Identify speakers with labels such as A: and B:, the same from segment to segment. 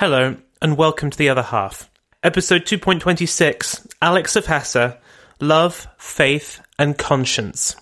A: Hello, and welcome to The Other Half. Episode 2.26, Alix of Hesse, Love, Faith, and Conscience.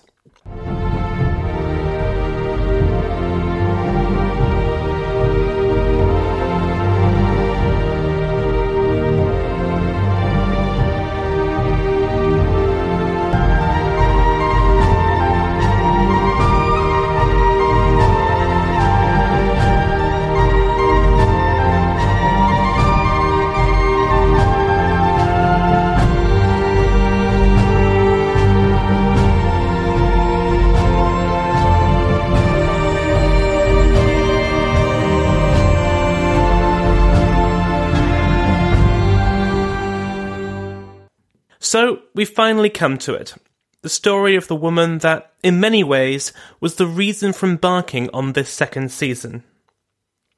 A: We finally come to it. The story of the woman that, in many ways, was the reason for embarking on this second season.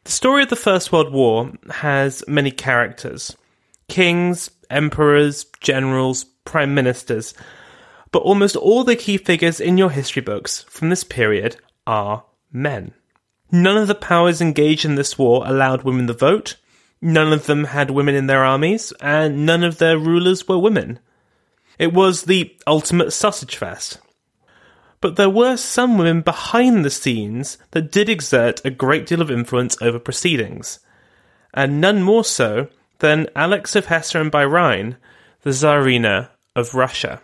A: The story of the First World War has many characters kings, emperors, generals, prime ministers, but almost all the key figures in your history books from this period are men. None of the powers engaged in this war allowed women the vote, none of them had women in their armies, and none of their rulers were women. It was the ultimate sausage fest. But there were some women behind the scenes that did exert a great deal of influence over proceedings, and none more so than Alix of Hesse and Rhine, the Tsarina of Russia.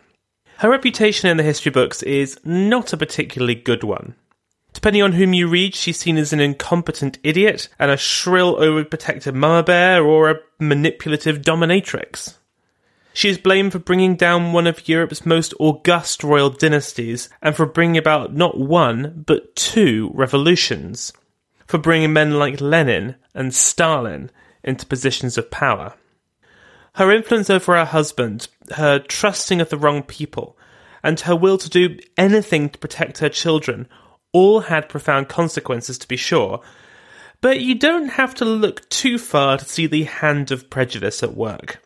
A: Her reputation in the history books is not a particularly good one. Depending on whom you read, she's seen as an incompetent idiot and a shrill, overprotective mama bear or a manipulative dominatrix. She is blamed for bringing down one of Europe's most august royal dynasties and for bringing about not one, but two revolutions. For bringing men like Lenin and Stalin into positions of power. Her influence over her husband, her trusting of the wrong people, and her will to do anything to protect her children all had profound consequences, to be sure, but you don't have to look too far to see the hand of prejudice at work.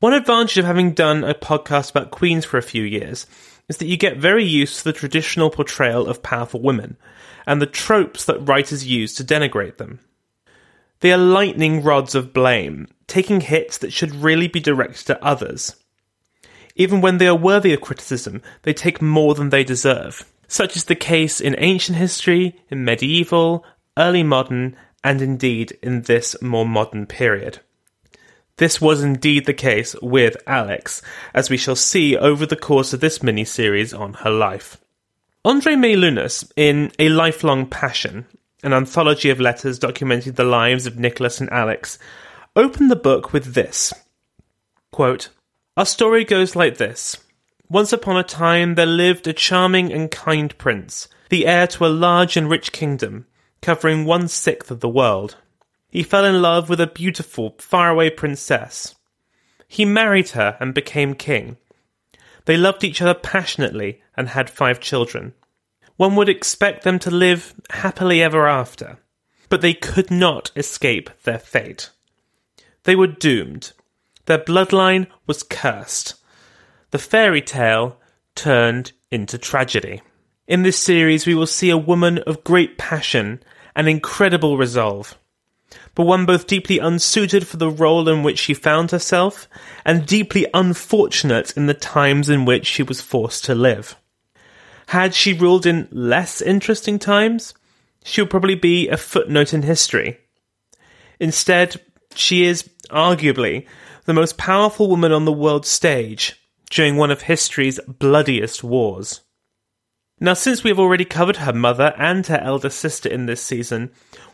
A: One advantage of having done a podcast about queens for a few years is that you get very used to the traditional portrayal of powerful women and the tropes that writers use to denigrate them. They are lightning rods of blame, taking hits that should really be directed at others. Even when they are worthy of criticism, they take more than they deserve. Such is the case in ancient history, in medieval, early modern, and indeed in this more modern period. This was indeed the case with Alix, as we shall see over the course of this mini series on her life. Andrei Maylunas, in A Lifelong Passion, an anthology of letters documenting the lives of Nicholas and Alix, opened the book with this quote, Our story goes like this. Once upon a time there lived a charming and kind prince, the heir to a large and rich kingdom, covering one sixth of the world. He fell in love with a beautiful, faraway princess. He married her and became king. They loved each other passionately and had five children. One would expect them to live happily ever after, but they could not escape their fate. They were doomed. Their bloodline was cursed. The fairy tale turned into tragedy. In this series, we will see a woman of great passion and incredible resolve but one both deeply unsuited for the role in which she found herself and deeply unfortunate in the times in which she was forced to live. Had she ruled in less interesting times? she would probably be a footnote in history. Instead, she is arguably the most powerful woman on the world stage during one of history's bloodiest wars. Now, since we have already covered her mother and her elder sister in this season,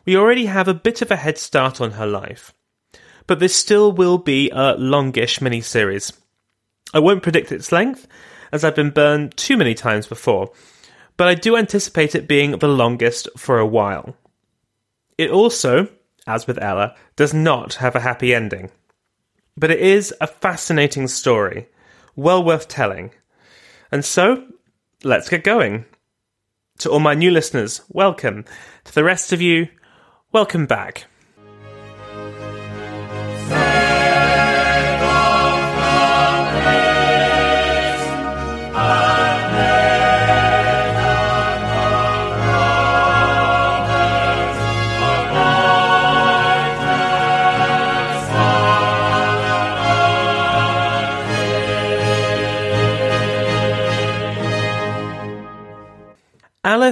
A: we already have a bit of a head start on her life. But this still will be a longish miniseries. I won't predict its length, as I've been burned too many times before, but I do anticipate it being the longest for a while. It also, as with Ella, does not have a happy ending. But it is a fascinating story, well worth telling. And so, let's get going. To all my new listeners, welcome. To the rest of you, welcome back.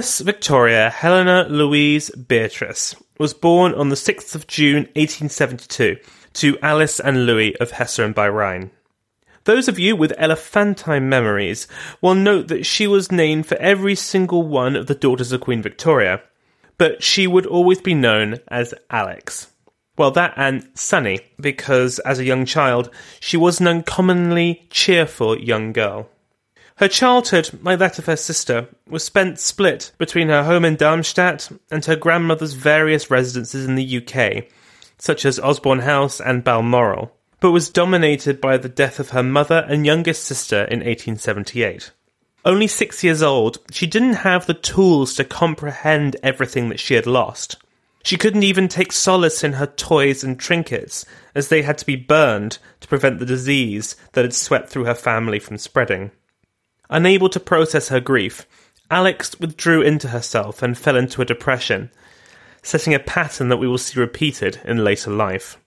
A: Alice Victoria Helena Louise Beatrice was born on the 6th of June 1872 to Alice and Louis of Hesse and by Rhine. Those of you with elephantine memories will note that she was named for every single one of the daughters of Queen Victoria, but she would always be known as Alix. Well, that and Sunny, because as a young child, she was an uncommonly cheerful young girl. Her childhood, like that of her sister, was spent split between her home in Darmstadt and her grandmother's various residences in the UK, such as Osborne House and Balmoral, but was dominated by the death of her mother and youngest sister in 1878. Only six years old, she didn't have the tools to comprehend everything that she had lost. She couldn't even take solace in her toys and trinkets, as they had to be burned to prevent the disease that had swept through her family from spreading. Unable to process her grief, Alix withdrew into herself and fell into a depression, setting a pattern that we will see repeated in later life.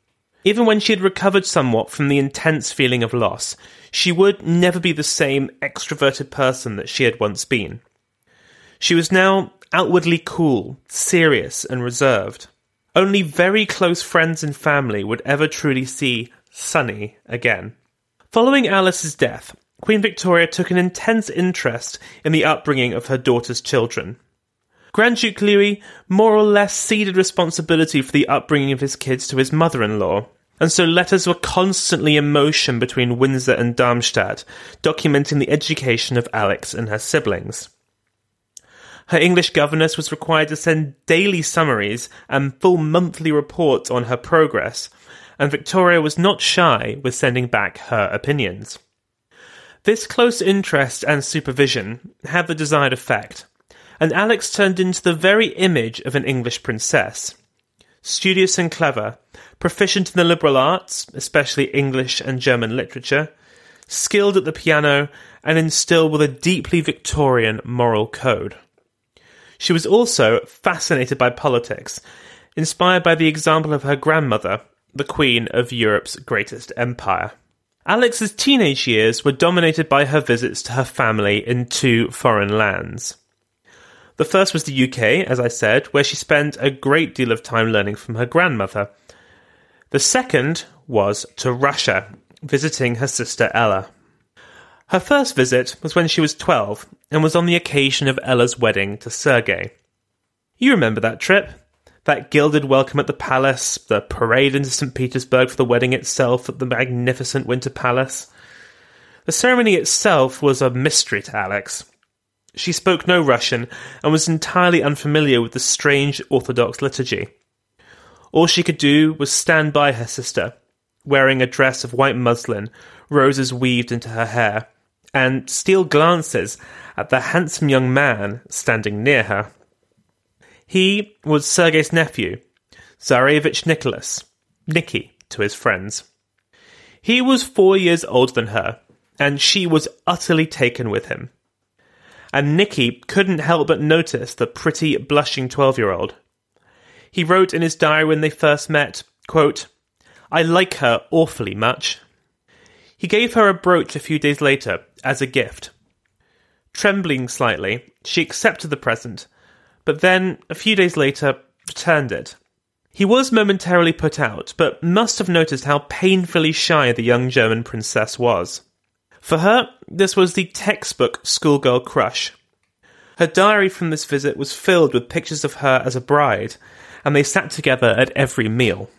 A: Even when she had recovered somewhat from the intense feeling of loss, she would never be the same extroverted person that she had once been. She was now outwardly cool, serious, and reserved. Only very close friends and family would ever truly see Sunny again. Following Alice's death, Queen Victoria took an intense interest in the upbringing of her daughter's children. Grand Duke Louis more or less ceded responsibility for the upbringing of his kids to his mother in law, and so letters were constantly in motion between Windsor and Darmstadt, documenting the education of Alix and her siblings. Her English governess was required to send daily summaries and full monthly reports on her progress, and Victoria was not shy with sending back her opinions. This close interest and supervision had the desired effect, and Alix turned into the very image of an English princess. Studious and clever, proficient in the liberal arts, especially English and German literature, skilled at the piano, and instilled with a deeply Victorian moral code. She was also fascinated by politics, inspired by the example of her grandmother, the Queen of Europe's greatest empire. Alix's teenage years were dominated by her visits to her family in two foreign lands. The first was the UK, as I said, where she spent a great deal of time learning from her grandmother. The second was to Russia, visiting her sister Ella. Her first visit was when she was 12 and was on the occasion of Ella's wedding to Sergei. You remember that trip? That gilded welcome at the palace, the parade into St. Petersburg for the wedding itself at the magnificent Winter Palace. The ceremony itself was a mystery to Alix. She spoke no Russian and was entirely unfamiliar with the strange Orthodox liturgy. All she could do was stand by her sister, wearing a dress of white muslin, roses weaved into her hair, and steal glances at the handsome young man standing near her. He was Sergei's nephew, Tsarevich Nicholas, Nicky to his friends. He was four years older than her, and she was utterly taken with him. And Nicky couldn't help but notice the pretty, blushing 12 year old. He wrote in his diary when they first met, quote, I like her awfully much. He gave her a brooch a few days later as a gift. Trembling slightly, she accepted the present but then, a few days later, returned it. He was momentarily put out, but must have noticed how painfully shy the young German princess was. For her, this was the textbook schoolgirl crush. Her diary from this visit was filled with pictures of her as a bride, and they sat together at every meal.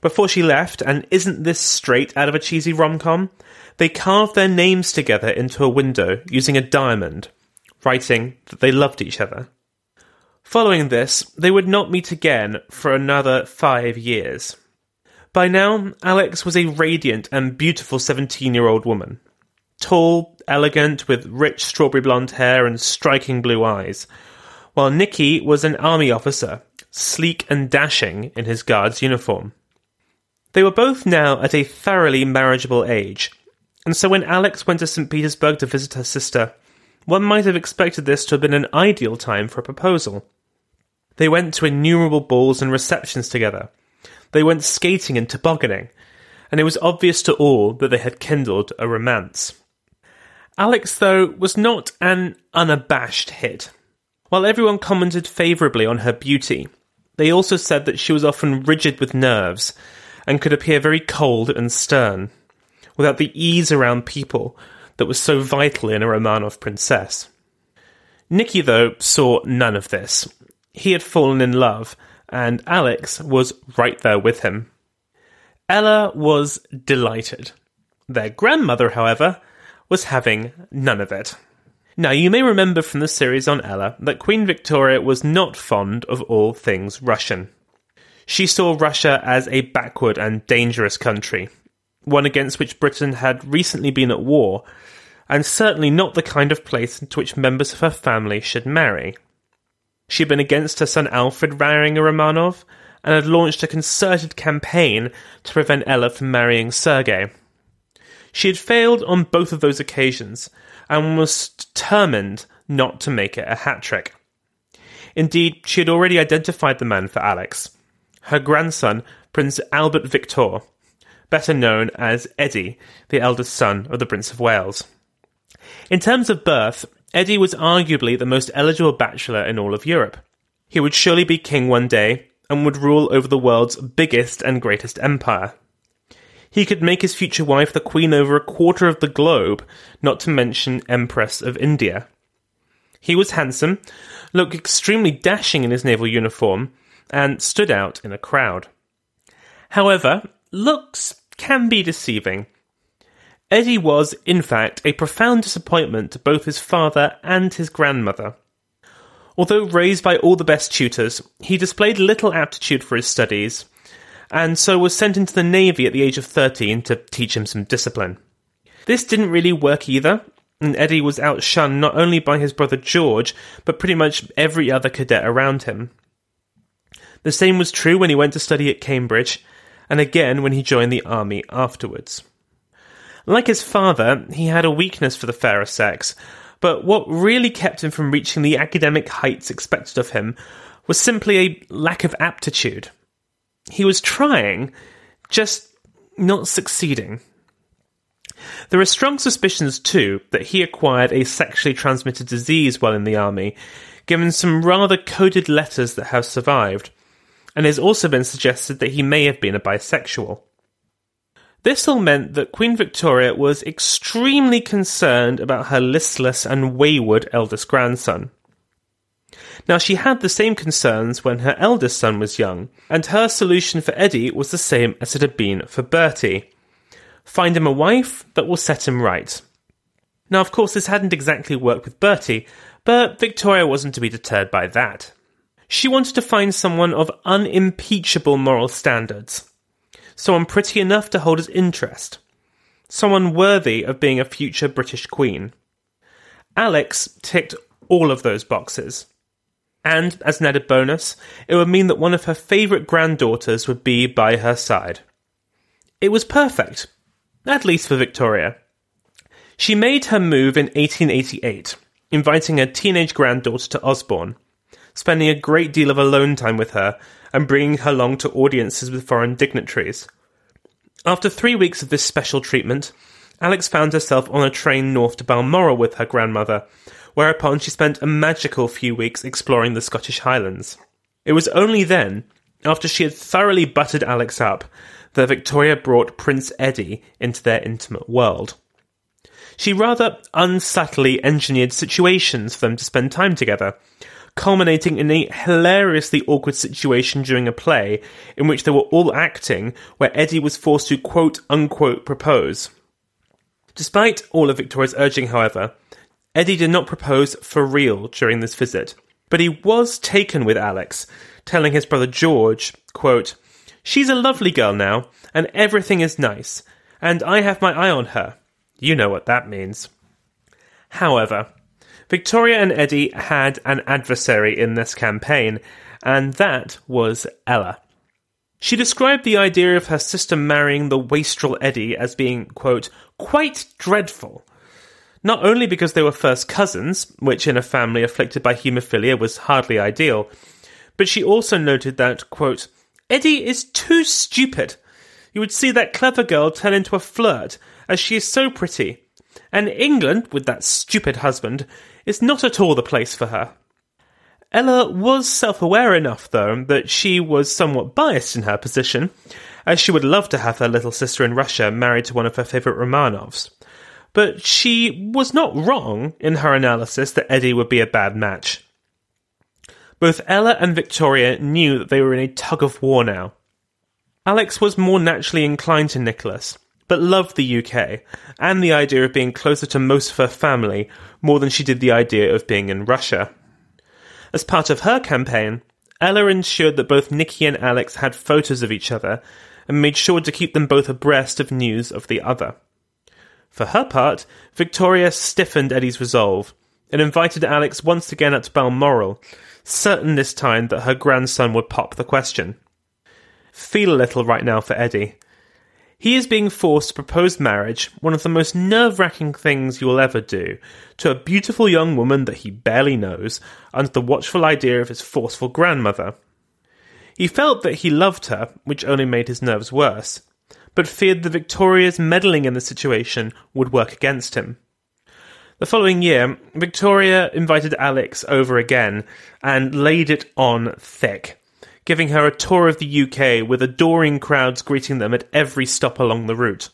A: Before she left, and isn't this straight out of a cheesy rom com? They carved their names together into a window using a diamond, writing that they loved each other. Following this, they would not meet again for another five years. By now, Alix was a radiant and beautiful 17 year old woman. Tall, elegant, with rich strawberry blonde hair and striking blue eyes, while Nicky was an army officer, sleek and dashing in his guard's uniform. They were both now at a thoroughly marriageable age, and so when Alix went to St. Petersburg to visit her sister, one might have expected this to have been an ideal time for a proposal. They went to innumerable balls and receptions together. They went skating and tobogganing, and it was obvious to all that they had kindled a romance. Alix, though, was not an unabashed hit. While everyone commented favourably on her beauty, they also said that she was often rigid with nerves and could appear very cold and stern, without the ease around people that was so vital in a Romanov princess. Nicky, though, saw none of this. He had fallen in love, and Alix was right there with him. Ella was delighted. Their grandmother, however, was having none of it. Now, you may remember from the series on Ella that Queen Victoria was not fond of all things Russian. She saw Russia as a backward and dangerous country, one against which Britain had recently been at war, and certainly not the kind of place into which members of her family should marry. She had been against her son Alfred marrying a Romanov, and had launched a concerted campaign to prevent Ella from marrying Sergei. She had failed on both of those occasions, and was determined not to make it a hat trick. Indeed, she had already identified the man for Alix her grandson, Prince Albert Victor, better known as Eddie, the eldest son of the Prince of Wales. In terms of birth, Eddie was arguably the most eligible bachelor in all of Europe. He would surely be king one day and would rule over the world's biggest and greatest empire. He could make his future wife the queen over a quarter of the globe, not to mention Empress of India. He was handsome, looked extremely dashing in his naval uniform, and stood out in a crowd. However, looks can be deceiving. Eddie was, in fact, a profound disappointment to both his father and his grandmother. Although raised by all the best tutors, he displayed little aptitude for his studies, and so was sent into the Navy at the age of 13 to teach him some discipline. This didn't really work either, and Eddie was outshunned not only by his brother George, but pretty much every other cadet around him. The same was true when he went to study at Cambridge, and again when he joined the army afterwards. Like his father, he had a weakness for the fairer sex, but what really kept him from reaching the academic heights expected of him was simply a lack of aptitude. He was trying, just not succeeding. There are strong suspicions, too, that he acquired a sexually transmitted disease while in the army, given some rather coded letters that have survived, and it has also been suggested that he may have been a bisexual. This all meant that Queen Victoria was extremely concerned about her listless and wayward eldest grandson. Now, she had the same concerns when her eldest son was young, and her solution for Eddie was the same as it had been for Bertie find him a wife that will set him right. Now, of course, this hadn't exactly worked with Bertie, but Victoria wasn't to be deterred by that. She wanted to find someone of unimpeachable moral standards, someone pretty enough to hold his interest, someone worthy of being a future British Queen. Alix ticked all of those boxes. And, as an added bonus, it would mean that one of her favourite granddaughters would be by her side. It was perfect, at least for Victoria. She made her move in 1888, inviting her teenage granddaughter to Osborne, spending a great deal of alone time with her and bringing her along to audiences with foreign dignitaries. After three weeks of this special treatment, Alix found herself on a train north to Balmoral with her grandmother, whereupon she spent a magical few weeks exploring the Scottish Highlands. It was only then, after she had thoroughly buttered Alix up, that Victoria brought Prince Eddie into their intimate world. She rather unsubtly engineered situations for them to spend time together, culminating in a hilariously awkward situation during a play in which they were all acting where Eddie was forced to quote unquote propose. Despite all of Victoria's urging, however, Eddie did not propose for real during this visit, but he was taken with Alix, telling his brother George, quote, She's a lovely girl now, and everything is nice, and I have my eye on her. You know what that means. However, Victoria and Eddie had an adversary in this campaign, and that was Ella. She described the idea of her sister marrying the wastrel Eddie as being, quote, quite dreadful. Not only because they were first cousins, which in a family afflicted by haemophilia was hardly ideal, but she also noted that, quote, Eddie is too stupid. You would see that clever girl turn into a flirt, as she is so pretty. And England, with that stupid husband, is not at all the place for her. Ella was self aware enough, though, that she was somewhat biased in her position, as she would love to have her little sister in Russia married to one of her favourite Romanovs. But she was not wrong in her analysis that Eddie would be a bad match. Both Ella and Victoria knew that they were in a tug of war now. Alix was more naturally inclined to Nicholas, but loved the UK and the idea of being closer to most of her family more than she did the idea of being in Russia. As part of her campaign, Ella ensured that both Nicky and Alix had photos of each other and made sure to keep them both abreast of news of the other. For her part, Victoria stiffened Eddie's resolve and invited Alix once again at Balmoral, certain this time that her grandson would pop the question. Feel a little right now for Eddie. He is being forced to propose marriage, one of the most nerve wracking things you will ever do, to a beautiful young woman that he barely knows, under the watchful idea of his forceful grandmother. He felt that he loved her, which only made his nerves worse, but feared that Victoria's meddling in the situation would work against him. The following year, Victoria invited Alix over again and laid it on thick, giving her a tour of the UK with adoring crowds greeting them at every stop along the route.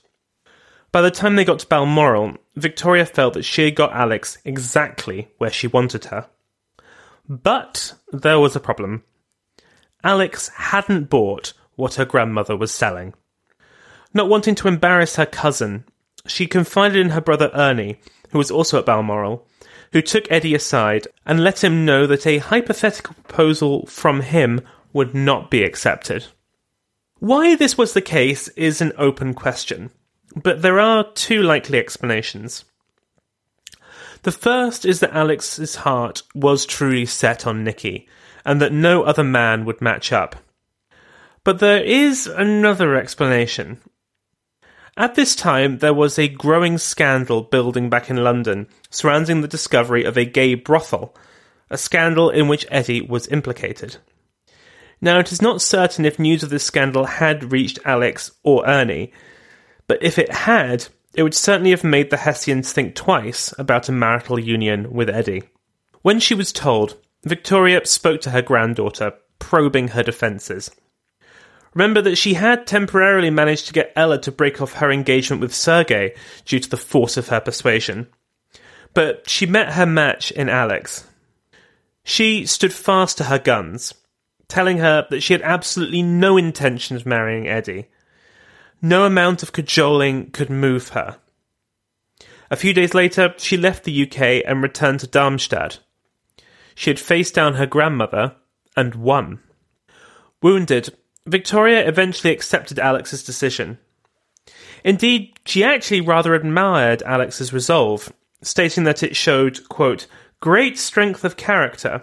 A: By the time they got to Balmoral, Victoria felt that she had got Alix exactly where she wanted her. But there was a problem. Alix hadn't bought what her grandmother was selling. Not wanting to embarrass her cousin, she confided in her brother Ernie who was also at Balmoral, who took Eddie aside and let him know that a hypothetical proposal from him would not be accepted. Why this was the case is an open question, but there are two likely explanations. The first is that Alix's heart was truly set on Nicky, and that no other man would match up. But there is another explanation, at this time, there was a growing scandal building back in London surrounding the discovery of a gay brothel, a scandal in which Eddie was implicated. Now, it is not certain if news of this scandal had reached Alix or Ernie, but if it had, it would certainly have made the Hessians think twice about a marital union with Eddie. When she was told, Victoria spoke to her granddaughter, probing her defences. Remember that she had temporarily managed to get Ella to break off her engagement with Sergei due to the force of her persuasion. But she met her match in Alix. She stood fast to her guns, telling her that she had absolutely no intention of marrying Eddie. No amount of cajoling could move her. A few days later, she left the UK and returned to Darmstadt. She had faced down her grandmother and won. Wounded, Victoria eventually accepted Alix's decision. Indeed, she actually rather admired Alix's resolve, stating that it showed, quote, great strength of character.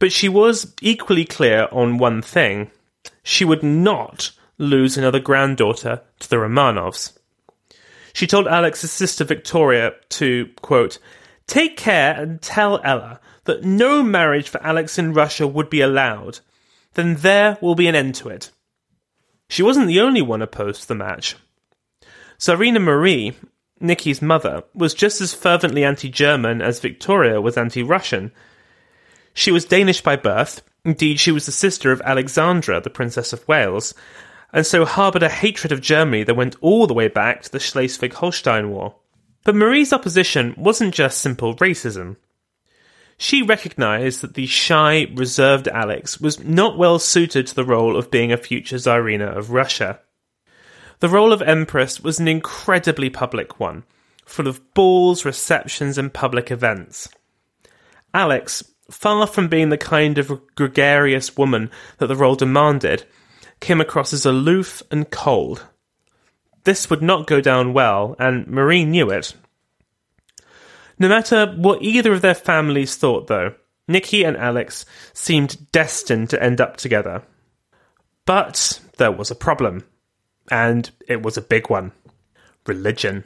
A: But she was equally clear on one thing she would not lose another granddaughter to the Romanovs. She told Alix's sister Victoria to, quote, take care and tell Ella that no marriage for Alix in Russia would be allowed, then there will be an end to it. She wasn't the only one opposed to the match. Tsarina Marie, Nicky's mother, was just as fervently anti German as Victoria was anti Russian. She was Danish by birth, indeed, she was the sister of Alexandra, the Princess of Wales, and so harboured a hatred of Germany that went all the way back to the Schleswig Holstein War. But Marie's opposition wasn't just simple racism. She recognised that the shy, reserved Alix was not well suited to the role of being a future Tsarina of Russia. The role of Empress was an incredibly public one, full of balls, receptions, and public events. Alix, far from being the kind of gregarious woman that the role demanded, came across as aloof and cold. This would not go down well, and Marie knew it. No matter what either of their families thought, though, Nicky and Alix seemed destined to end up together. But there was a problem, and it was a big one religion.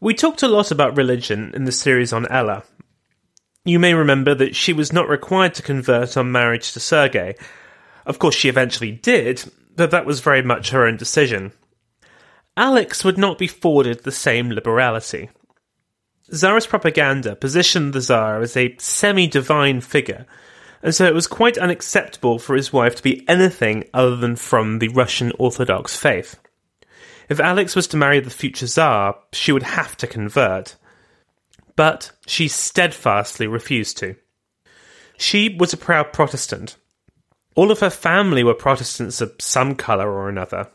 A: We talked a lot about religion in the series on Ella. You may remember that she was not required to convert on marriage to Sergei. Of course, she eventually did, but that was very much her own decision. Alix would not be afforded the same liberality. Tsarist propaganda positioned the Tsar as a semi divine figure, and so it was quite unacceptable for his wife to be anything other than from the Russian Orthodox faith. If Alix was to marry the future Tsar, she would have to convert. But she steadfastly refused to. She was a proud Protestant. All of her family were Protestants of some colour or another.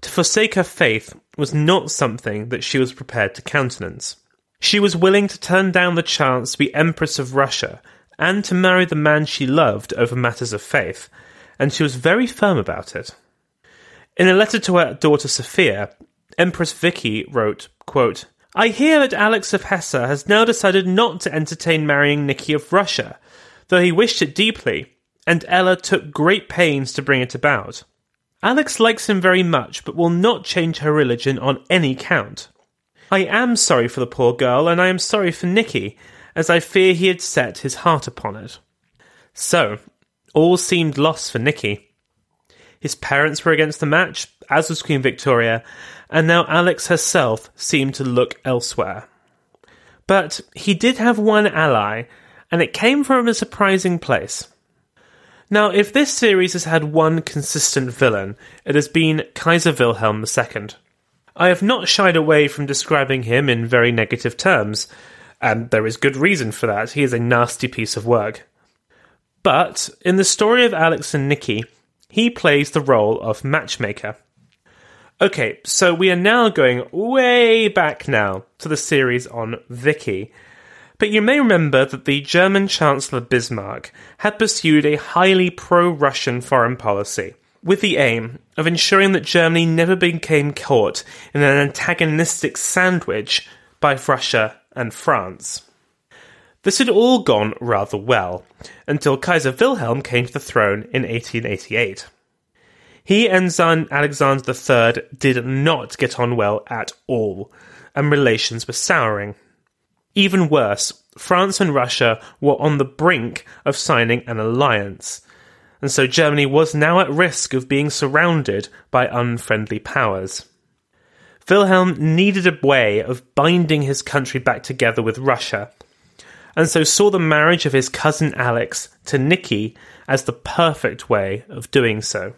A: To forsake her faith was not something that she was prepared to countenance. She was willing to turn down the chance to be Empress of Russia and to marry the man she loved over matters of faith, and she was very firm about it. In a letter to her daughter Sophia, Empress Vicky wrote, quote, I hear that Alix of Hesse has now decided not to entertain marrying Nicky of Russia, though he wished it deeply, and Ella took great pains to bring it about. Alix likes him very much, but will not change her religion on any count. I am sorry for the poor girl, and I am sorry for Nicky, as I fear he had set his heart upon it. So, all seemed lost for Nicky. His parents were against the match, as was Queen Victoria, and now Alix herself seemed to look elsewhere. But he did have one ally, and it came from a surprising place. Now, if this series has had one consistent villain, it has been Kaiser Wilhelm II. I have not shied away from describing him in very negative terms, and there is good reason for that. He is a nasty piece of work. But in the story of Alix and Nicky, he plays the role of matchmaker. Okay, so we are now going way back now to the series on Vicky. But you may remember that the German Chancellor Bismarck had pursued a highly pro Russian foreign policy, with the aim of ensuring that Germany never became caught in an antagonistic sandwich by Russia and France. This had all gone rather well, until Kaiser Wilhelm came to the throne in 1888. He and Tsar Alexander III did not get on well at all, and relations were souring. Even worse, France and Russia were on the brink of signing an alliance, and so Germany was now at risk of being surrounded by unfriendly powers. Wilhelm needed a way of binding his country back together with Russia, and so saw the marriage of his cousin Alix to Nicky as the perfect way of doing so.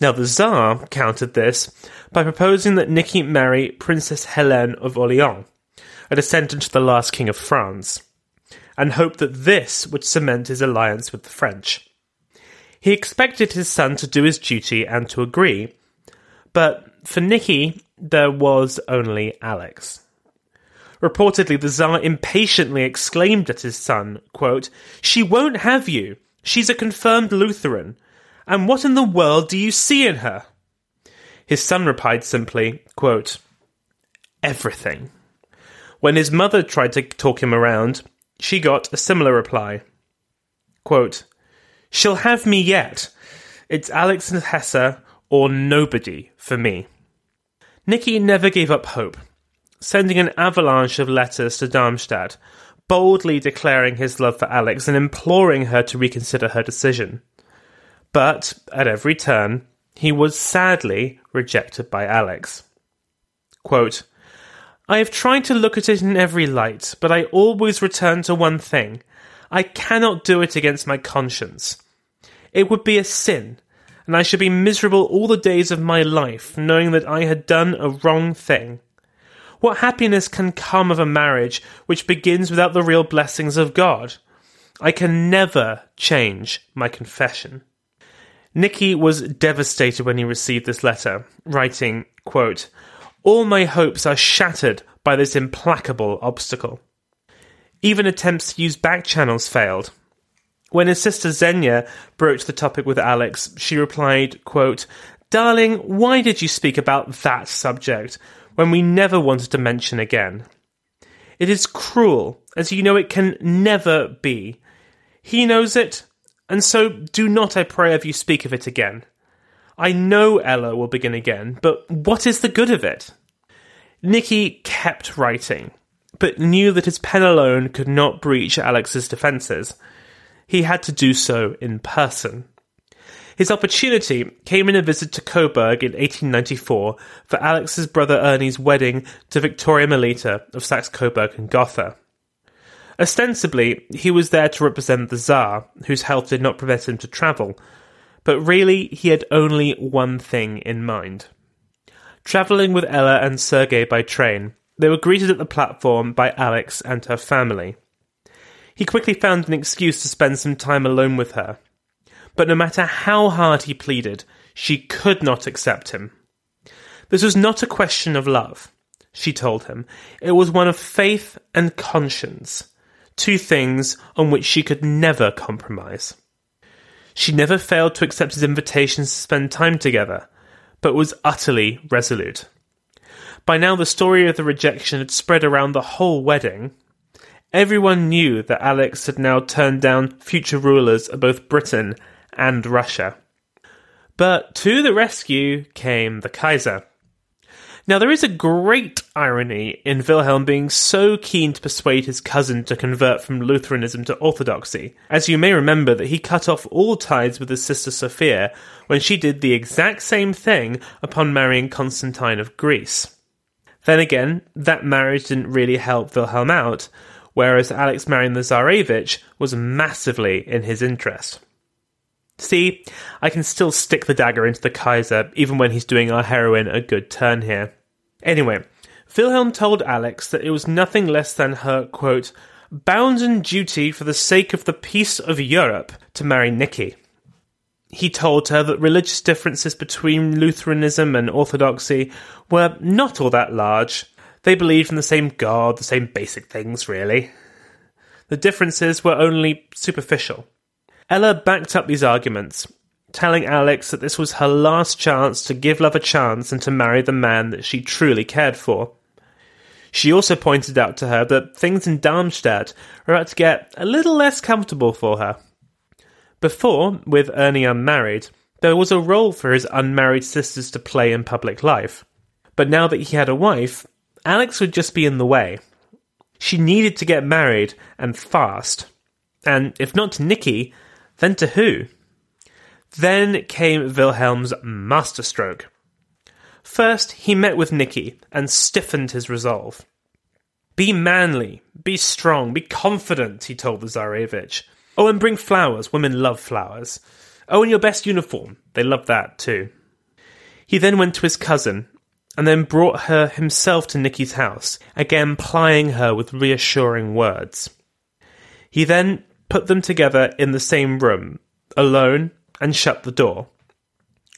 A: Now, the Tsar countered this by proposing that Nicky marry Princess Helene of Orleans, a descendant of the last king of France, and hoped that this would cement his alliance with the French. He expected his son to do his duty and to agree, but for Nicky, there was only Alix. Reportedly, the Tsar impatiently exclaimed at his son, quote, She won't have you. She's a confirmed Lutheran. And what in the world do you see in her? His son replied simply, quote, Everything. When his mother tried to talk him around, she got a similar reply. Quote, She'll have me yet. It's Alix and Hesse or nobody for me. Nicky never gave up hope, sending an avalanche of letters to Darmstadt, boldly declaring his love for Alix and imploring her to reconsider her decision. But at every turn, he was sadly rejected by Alix. Quote, I have tried to look at it in every light, but I always return to one thing. I cannot do it against my conscience. It would be a sin, and I should be miserable all the days of my life, knowing that I had done a wrong thing. What happiness can come of a marriage which begins without the real blessings of God? I can never change my confession. Nicky was devastated when he received this letter, writing, quote, All my hopes are shattered by this implacable obstacle. Even attempts to use back channels failed. When his sister Xenia broached the topic with Alix, she replied, quote, Darling, why did you speak about that subject when we never wanted to mention again? It is cruel, as you know it can never be. He knows it, and so do not, I pray of you, speak of it again. I know Ella will begin again, but what is the good of it? Nicky kept writing, but knew that his pen alone could not breach Alix's defences. He had to do so in person. His opportunity came in a visit to Coburg in 1894 for Alix's brother Ernie's wedding to Victoria Melita of Saxe Coburg and Gotha. Ostensibly, he was there to represent the Tsar, whose health did not permit him to travel, but really he had only one thing in mind. Travelling with Ella and Sergei by train, they were greeted at the platform by Alix and her family. He quickly found an excuse to spend some time alone with her. But no matter how hard he pleaded, she could not accept him. This was not a question of love, she told him. It was one of faith and conscience, two things on which she could never compromise. She never failed to accept his invitations to spend time together, but was utterly resolute. By now, the story of the rejection had spread around the whole wedding, Everyone knew that Alix had now turned down future rulers of both Britain and Russia. But to the rescue came the Kaiser. Now, there is a great irony in Wilhelm being so keen to persuade his cousin to convert from Lutheranism to Orthodoxy, as you may remember that he cut off all ties with his sister Sophia when she did the exact same thing upon marrying Constantine of Greece. Then again, that marriage didn't really help Wilhelm out, whereas Alix marrying the Tsarevich was massively in his interest. See, I can still stick the dagger into the Kaiser even when he's doing our heroine a good turn here. Anyway, Wilhelm told Alix that it was nothing less than her, quote, bounden duty for the sake of the peace of Europe to marry Nicky. He told her that religious differences between Lutheranism and Orthodoxy were not all that large, they believed in the same God, the same basic things, really. The differences were only superficial. Ella backed up these arguments, telling Alix that this was her last chance to give love a chance and to marry the man that she truly cared for. She also pointed out to her that things in Darmstadt were about to get a little less comfortable for her. Before, with Ernie unmarried, there was a role for his unmarried sisters to play in public life. But now that he had a wife, Alix would just be in the way. She needed to get married, and fast. And if not to Nicky, then to who? Then came Wilhelm's masterstroke. First, he met with Nicky and stiffened his resolve. Be manly, be strong, be confident, he told the Tsarevich. Oh, and bring flowers. Women love flowers. Oh, and your best uniform. They love that too. He then went to his cousin and then brought her himself to Nicky's house, again plying her with reassuring words. He then put them together in the same room, alone, and shut the door.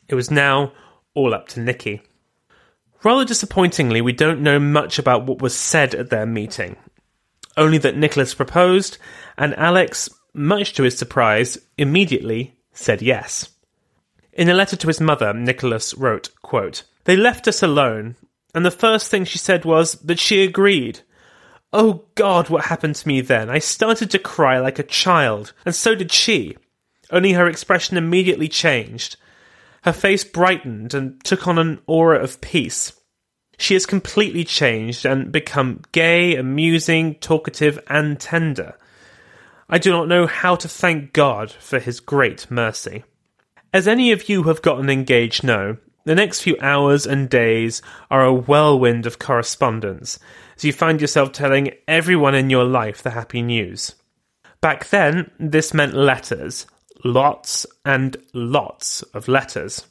A: It was now all up to Nicky. Rather disappointingly, we don't know much about what was said at their meeting. Only that Nicholas proposed, and Alix, much to his surprise, immediately said yes. In a letter to his mother, Nicholas wrote, quote, they left us alone, and the first thing she said was that she agreed. Oh God, what happened to me then? I started to cry like a child, and so did she. Only her expression immediately changed. Her face brightened and took on an aura of peace. She has completely changed and become gay, amusing, talkative, and tender. I do not know how to thank God for his great mercy. As any of you who have gotten engaged know, the next few hours and days are a whirlwind of correspondence, as you find yourself telling everyone in your life the happy news. Back then, this meant letters, lots and lots of letters.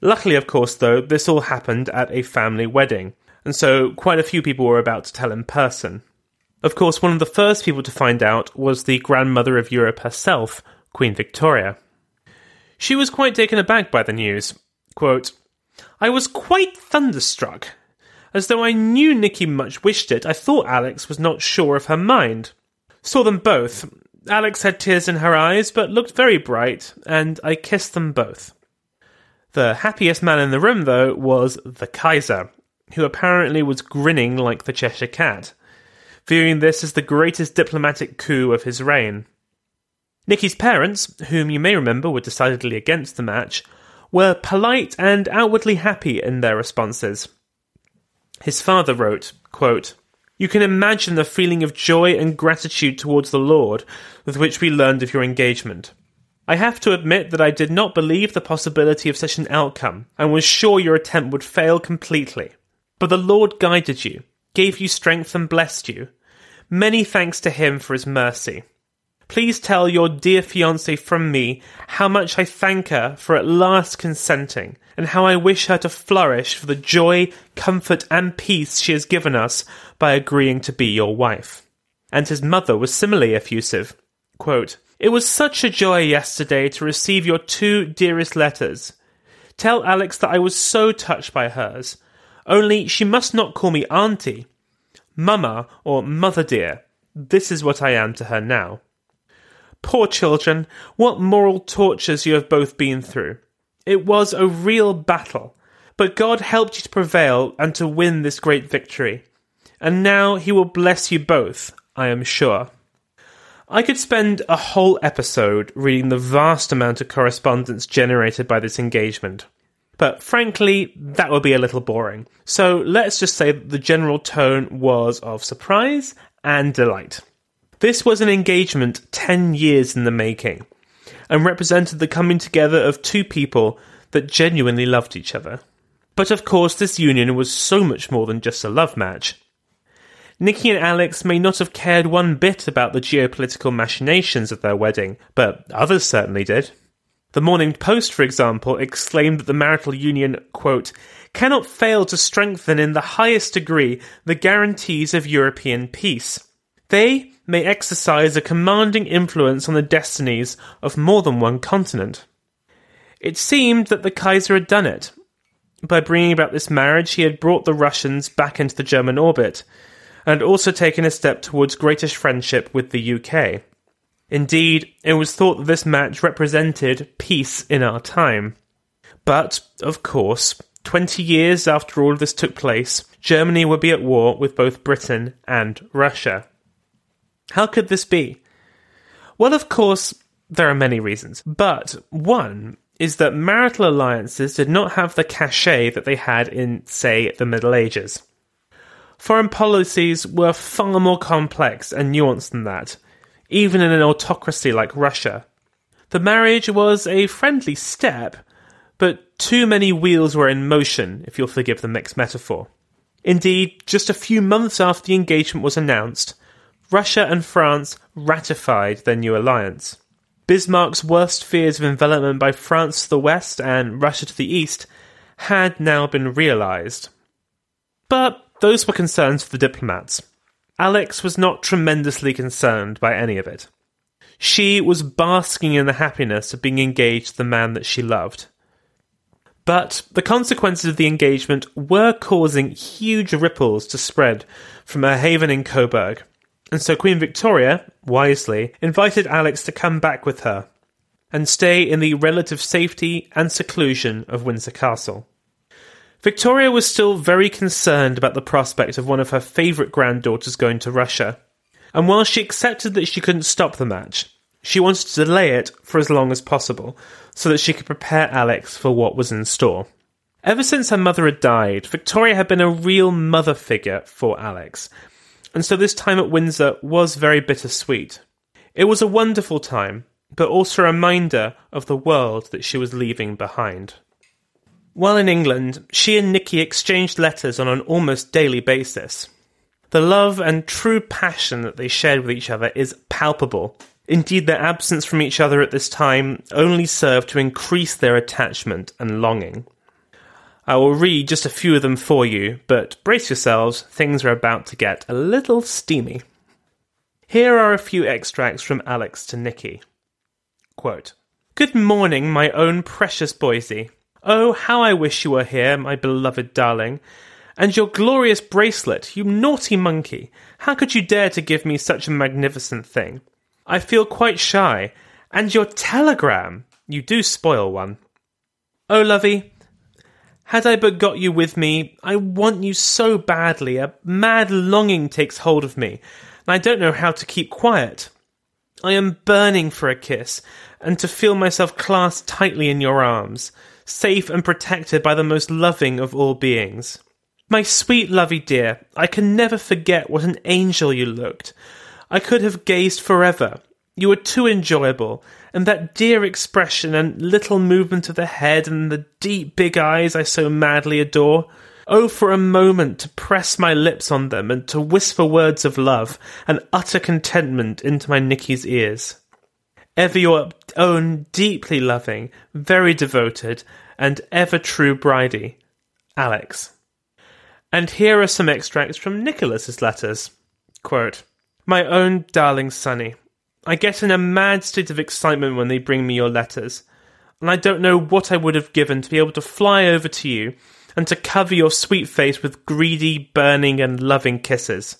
A: Luckily, of course, though, this all happened at a family wedding, and so quite a few people were about to tell in person. Of course, one of the first people to find out was the grandmother of Europe herself, Queen Victoria. She was quite taken aback by the news. Quote, I was quite thunderstruck. As though I knew Nicky much wished it, I thought Alix was not sure of her mind. Saw them both. Alix had tears in her eyes, but looked very bright, and I kissed them both. The happiest man in the room, though, was the Kaiser, who apparently was grinning like the Cheshire Cat, viewing this as the greatest diplomatic coup of his reign. Nicky's parents, whom you may remember were decidedly against the match, were polite and outwardly happy in their responses. His father wrote, quote, You can imagine the feeling of joy and gratitude towards the Lord with which we learned of your engagement. I have to admit that I did not believe the possibility of such an outcome and was sure your attempt would fail completely. But the Lord guided you, gave you strength, and blessed you. Many thanks to Him for His mercy. Please tell your dear fiancée from me how much I thank her for at last consenting, and how I wish her to flourish for the joy, comfort, and peace she has given us by agreeing to be your wife. And his mother was similarly effusive. Quote, it was such a joy yesterday to receive your two dearest letters. Tell Alix that I was so touched by hers. Only she must not call me auntie. Mamma or mother dear. This is what I am to her now. Poor children, what moral tortures you have both been through. It was a real battle, but God helped you to prevail and to win this great victory. And now He will bless you both, I am sure. I could spend a whole episode reading the vast amount of correspondence generated by this engagement. But frankly, that would be a little boring. So let's just say that the general tone was of surprise and delight. This was an engagement 10 years in the making and represented the coming together of two people that genuinely loved each other. But of course, this union was so much more than just a love match. Nicky and Alix may not have cared one bit about the geopolitical machinations of their wedding, but others certainly did. The Morning Post, for example, exclaimed that the marital union, quote, cannot fail to strengthen in the highest degree the guarantees of European peace. They may exercise a commanding influence on the destinies of more than one continent. It seemed that the Kaiser had done it. By bringing about this marriage, he had brought the Russians back into the German orbit, and also taken a step towards greatest friendship with the UK. Indeed, it was thought that this match represented peace in our time. But, of course, 20 years after all this took place, Germany would be at war with both Britain and Russia. How could this be? Well, of course, there are many reasons, but one is that marital alliances did not have the cachet that they had in, say, the Middle Ages. Foreign policies were far more complex and nuanced than that, even in an autocracy like Russia. The marriage was a friendly step, but too many wheels were in motion, if you'll forgive the mixed metaphor. Indeed, just a few months after the engagement was announced, Russia and France ratified their new alliance. Bismarck's worst fears of envelopment by France to the west and Russia to the east had now been realised. But those were concerns for the diplomats. Alix was not tremendously concerned by any of it. She was basking in the happiness of being engaged to the man that she loved. But the consequences of the engagement were causing huge ripples to spread from her haven in Coburg, and so Queen Victoria, wisely, invited Alix to come back with her and stay in the relative safety and seclusion of Windsor Castle. Victoria was still very concerned about the prospect of one of her favourite granddaughters going to Russia, and while she accepted that she couldn't stop the match, she wanted to delay it for as long as possible so that she could prepare Alix for what was in store. Ever since her mother had died, Victoria had been a real mother figure for Alix, and so this time at Windsor was very bittersweet. It was a wonderful time, but also a reminder of the world that she was leaving behind. While in England, she and Nicky exchanged letters on an almost daily basis. The love and true passion that they shared with each other is palpable. Indeed, their absence from each other at this time only served to increase their attachment and longing. I will read just a few of them for you, but brace yourselves, things are about to get a little steamy. Here are a few extracts from Alix to Nicky. Quote, Good morning, my own precious Boysy. Oh, how I wish you were here, my beloved darling. And your glorious bracelet, you naughty monkey. How could you dare to give me such a magnificent thing? I feel quite shy. And your telegram! You do spoil one. Oh, lovey, had I but got you with me, I want you so badly. A mad longing takes hold of me, and I don't know how to keep quiet. I am burning for a kiss, and to feel myself clasped tightly in your arms, safe and protected by the most loving of all beings. My sweet lovey dear, I can never forget what an angel you looked. I could have gazed forever. You were too enjoyable, and that dear expression and little movement of the head and the deep big eyes I so madly adore. Oh, for a moment to press my lips on them and to whisper words of love and utter contentment into my Nicky's ears. Ever your own deeply loving, very devoted, and ever true bridie, Alix. And here are some extracts from Nicholas's letters. Quote, My own darling Sunny, I get in a mad state of excitement when they bring me your letters, and I don't know what I would have given to be able to fly over to you and to cover your sweet face with greedy, burning, and loving kisses.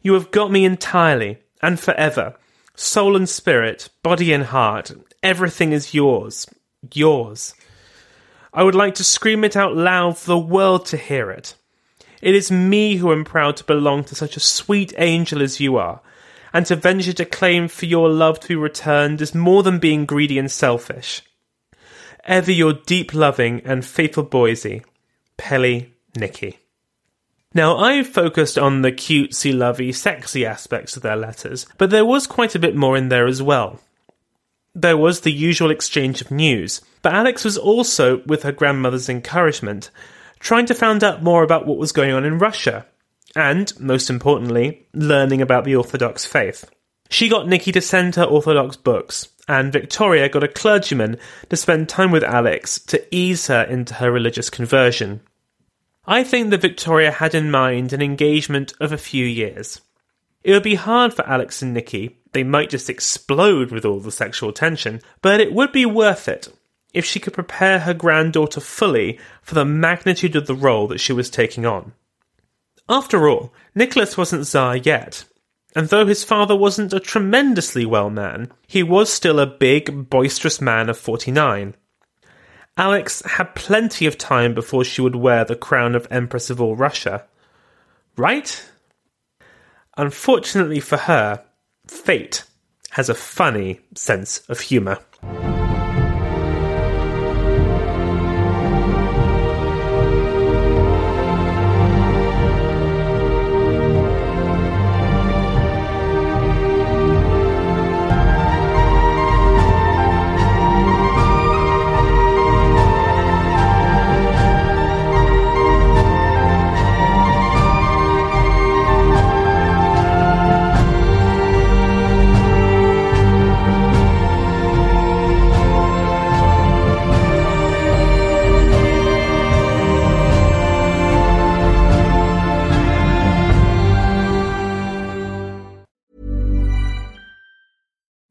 A: You have got me entirely and forever. Soul and spirit, body and heart, everything is yours. Yours. I would like to scream it out loud for the world to hear it. It is me who am proud to belong to such a sweet angel as you are, and to venture to claim for your love to be returned is more than being greedy and selfish. Ever your deep loving and faithful Boysy, Pelly Nicky. Now, I've focused on the cutesy, lovey, sexy aspects of their letters, but there was quite a bit more in there as well. There was the usual exchange of news, but Alix was also, with her grandmother's encouragement, trying to find out more about what was going on in Russia, and, most importantly, learning about the Orthodox faith. She got Nicky to send her Orthodox books, and Victoria got a clergyman to spend time with Alix to ease her into her religious conversion. I think that Victoria had in mind an engagement of a few years. It would be hard for Alix and Nicky, they might just explode with all the sexual tension, but it would be worth it if she could prepare her granddaughter fully for the magnitude of the role that she was taking on. After all, Nicholas wasn't Tsar yet, and though his father wasn't a tremendously well man, he was still a big, boisterous man of 49. Alix had plenty of time before she would wear the crown of Empress of all Russia. Right? Unfortunately for her, fate has a funny sense of humour.